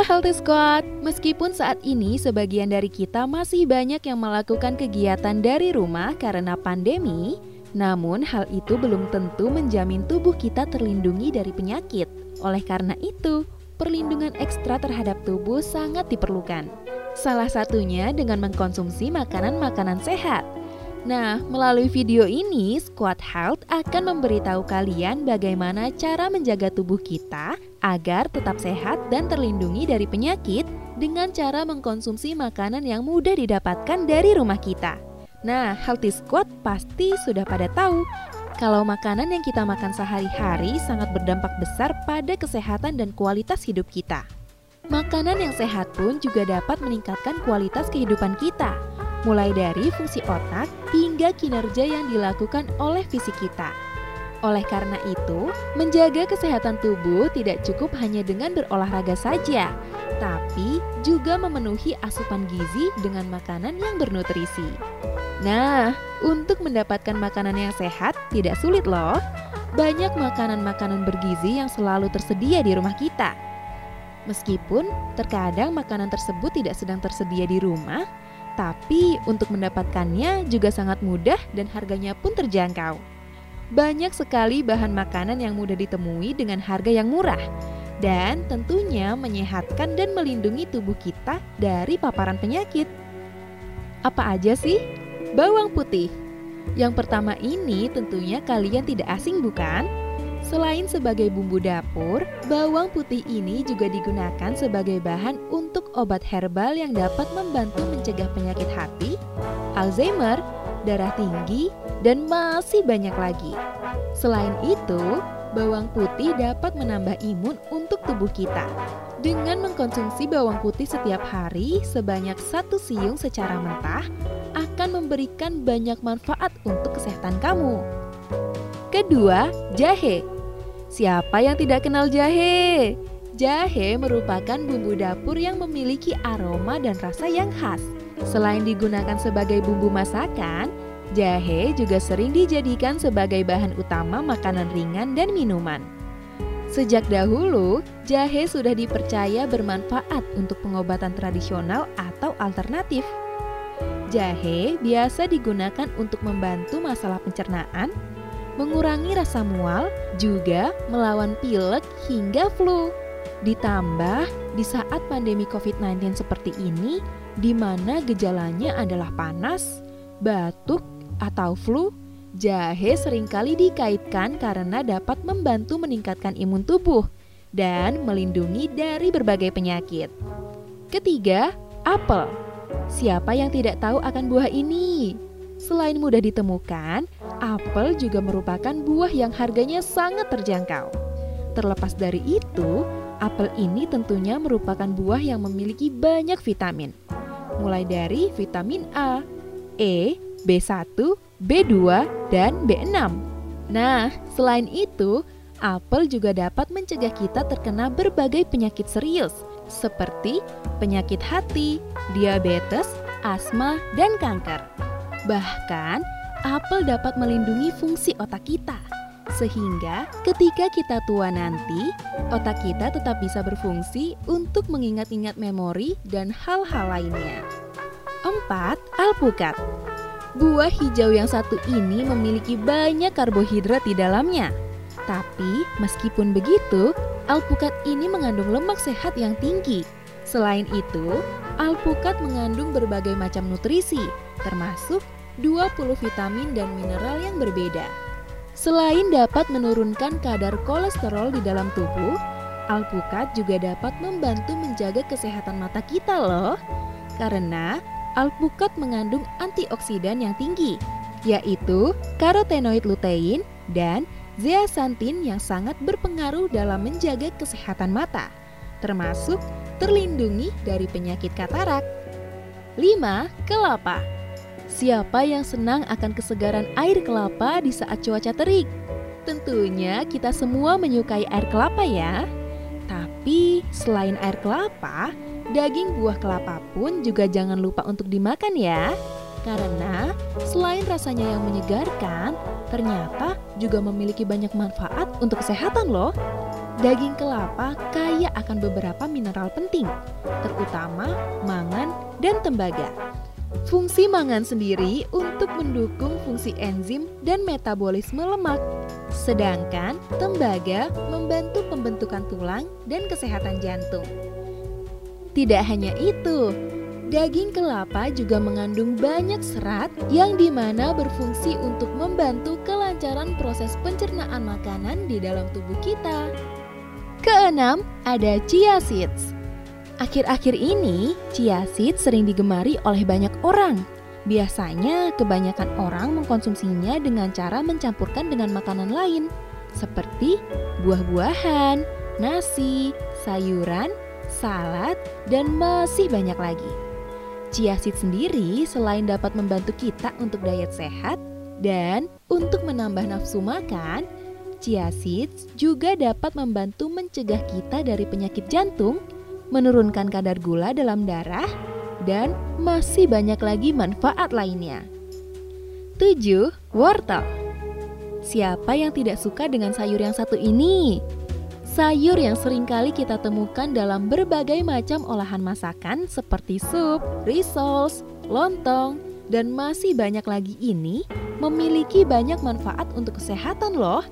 Halo Healthy Squad, meskipun saat ini sebagian dari kita masih banyak yang melakukan kegiatan dari rumah karena pandemi, namun hal itu belum tentu menjamin tubuh kita terlindungi dari penyakit. Oleh karena itu, perlindungan ekstra terhadap tubuh sangat diperlukan. Salah satunya dengan mengkonsumsi makanan-makanan sehat. Nah, melalui video ini, Squad Health akan memberitahu kalian bagaimana cara menjaga tubuh kita agar tetap sehat dan terlindungi dari penyakit dengan cara mengkonsumsi makanan yang mudah didapatkan dari rumah kita. Nah, Healthy Squad pasti sudah pada tahu kalau makanan yang kita makan sehari-hari sangat berdampak besar pada kesehatan dan kualitas hidup kita. Makanan yang sehat pun juga dapat meningkatkan kualitas kehidupan kita mulai dari fungsi otak hingga kinerja yang dilakukan oleh fisik kita. Oleh karena itu, menjaga kesehatan tubuh tidak cukup hanya dengan berolahraga saja, tapi juga memenuhi asupan gizi dengan makanan yang bernutrisi. Nah, untuk mendapatkan makanan yang sehat tidak sulit loh. Banyak makanan-makanan bergizi yang selalu tersedia di rumah kita. Meskipun terkadang makanan tersebut tidak sedang tersedia di rumah, tapi untuk mendapatkannya juga sangat mudah dan harganya pun terjangkau. Banyak sekali bahan makanan yang mudah ditemui dengan harga yang murah dan tentunya menyehatkan dan melindungi tubuh kita dari paparan penyakit. Apa aja sih? Bawang putih. Yang pertama ini tentunya kalian tidak asing bukan? Selain sebagai bumbu dapur, bawang putih ini juga digunakan sebagai bahan untuk obat herbal yang dapat membantu mencegah penyakit hati, Alzheimer, darah tinggi, dan masih banyak lagi. Selain itu, bawang putih dapat menambah imun untuk tubuh kita. Dengan mengkonsumsi bawang putih setiap hari sebanyak satu siung secara mentah akan memberikan banyak manfaat untuk kesehatan kamu. Kedua, jahe. Siapa yang tidak kenal jahe? Jahe merupakan bumbu dapur yang memiliki aroma dan rasa yang khas. Selain digunakan sebagai bumbu masakan, jahe juga sering dijadikan sebagai bahan utama makanan ringan dan minuman. Sejak dahulu, jahe sudah dipercaya bermanfaat untuk pengobatan tradisional atau alternatif. Jahe biasa digunakan untuk membantu masalah pencernaan, mengurangi rasa mual, juga melawan pilek hingga flu. Ditambah di saat pandemi COVID-19 seperti ini, di mana gejalanya adalah panas, batuk, atau flu, jahe sering kali dikaitkan karena dapat membantu meningkatkan imun tubuh dan melindungi dari berbagai penyakit. Ketiga, apel. Siapa yang tidak tahu akan buah ini? Selain mudah ditemukan, apel juga merupakan buah yang harganya sangat terjangkau. Terlepas dari itu, apel ini tentunya merupakan buah yang memiliki banyak vitamin. Mulai dari vitamin A, E, B1, B2, dan B6. Nah, selain itu, apel juga dapat mencegah kita terkena berbagai penyakit serius seperti penyakit hati, diabetes, asma, dan kanker. Bahkan, apel dapat melindungi fungsi otak kita. Sehingga ketika kita tua nanti, otak kita tetap bisa berfungsi untuk mengingat-ingat memori dan hal-hal lainnya. 4. Alpukat Buah hijau yang satu ini memiliki banyak karbohidrat di dalamnya. Tapi meskipun begitu, alpukat ini mengandung lemak sehat yang tinggi. Selain itu, alpukat mengandung berbagai macam nutrisi, termasuk 20 vitamin dan mineral yang berbeda. Selain dapat menurunkan kadar kolesterol di dalam tubuh, alpukat juga dapat membantu menjaga kesehatan mata kita loh. Karena alpukat mengandung antioksidan yang tinggi, yaitu karotenoid lutein dan zeaxanthin yang sangat berpengaruh dalam menjaga kesehatan mata, termasuk terlindungi dari penyakit katarak. 5. Kelapa Siapa yang senang akan kesegaran air kelapa di saat cuaca terik? Tentunya kita semua menyukai air kelapa ya. Tapi selain air kelapa, daging buah kelapa pun juga jangan lupa untuk dimakan ya. Karena selain rasanya yang menyegarkan, ternyata juga memiliki banyak manfaat untuk kesehatan loh. daging kelapa kaya akan beberapa mineral penting, terutama mangan dan tembaga. Fungsi mangan sendiri untuk mendukung fungsi enzim dan metabolisme lemak, sedangkan tembaga membantu pembentukan tulang dan kesehatan jantung. Tidak hanya itu, daging kelapa juga mengandung banyak serat yang di mana berfungsi untuk membantu kelancaran proses pencernaan makanan di dalam tubuh kita. Keenam, ada chia seeds. Akhir-akhir ini, chia seeds sering digemari oleh banyak orang. Biasanya, kebanyakan orang mengkonsumsinya dengan cara mencampurkan dengan makanan lain, seperti buah-buahan, nasi, sayuran, salad, dan masih banyak lagi. Chia seeds sendiri selain dapat membantu kita untuk diet sehat dan untuk menambah nafsu makan, Chia seeds juga dapat membantu mencegah kita dari penyakit jantung, menurunkan kadar gula dalam darah, dan masih banyak lagi manfaat lainnya. 7. Wortel Siapa yang tidak suka dengan sayur yang satu ini? Sayur yang sering kali kita temukan dalam berbagai macam olahan masakan seperti sup, rissoles, lontong, dan masih banyak lagi ini memiliki banyak manfaat untuk kesehatan loh.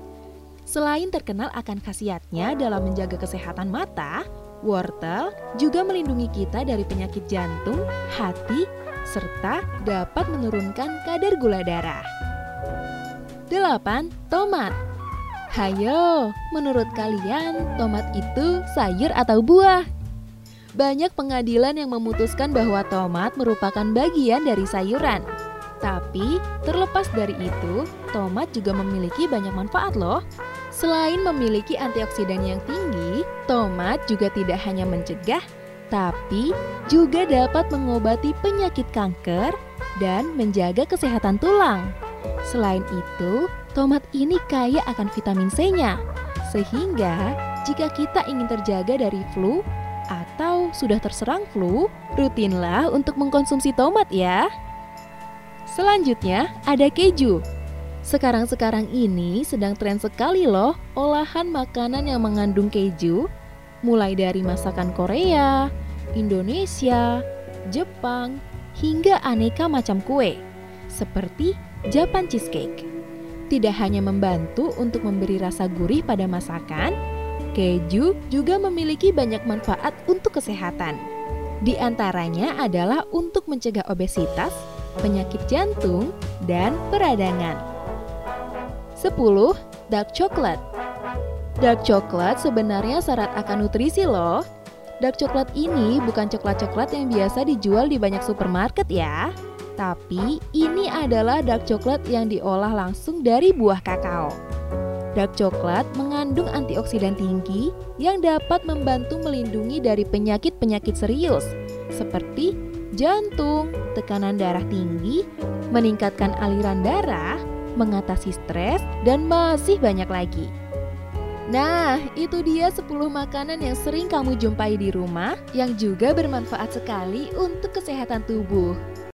Selain terkenal akan khasiatnya dalam menjaga kesehatan mata, wortel juga melindungi kita dari penyakit jantung, hati, serta dapat menurunkan kadar gula darah. 8. Tomat Hayo, menurut kalian tomat itu sayur atau buah? Banyak pengadilan yang memutuskan bahwa tomat merupakan bagian dari sayuran. Tapi, terlepas dari itu, tomat juga memiliki banyak manfaat loh. Selain memiliki antioksidan yang tinggi, tomat juga tidak hanya mencegah, tapi juga dapat mengobati penyakit kanker dan menjaga kesehatan tulang. Selain itu, tomat ini kaya akan vitamin C-nya, sehingga jika kita ingin terjaga dari flu atau sudah terserang flu, rutinlah untuk mengkonsumsi tomat ya. Selanjutnya ada keju. Sekarang-sekarang ini sedang tren sekali loh olahan makanan yang mengandung keju, mulai dari masakan Korea, Indonesia, Jepang, hingga aneka macam kue, seperti Japan cheesecake. Tidak hanya membantu untuk memberi rasa gurih pada masakan, keju juga memiliki banyak manfaat untuk kesehatan. Di antaranya adalah untuk mencegah obesitas, penyakit jantung, dan peradangan. 10. Dark chocolate Dark chocolate sebenarnya syarat akan nutrisi loh. Dark chocolate ini bukan coklat-coklat yang biasa dijual di banyak supermarket ya. Tapi ini adalah dark chocolate yang diolah langsung dari buah kakao. Dark chocolate mengandung antioksidan tinggi yang dapat membantu melindungi dari penyakit-penyakit serius seperti jantung, tekanan darah tinggi, meningkatkan aliran darah, mengatasi stres, dan masih banyak lagi. Nah, itu dia 10 makanan yang sering kamu jumpai di rumah yang juga bermanfaat sekali untuk kesehatan tubuh.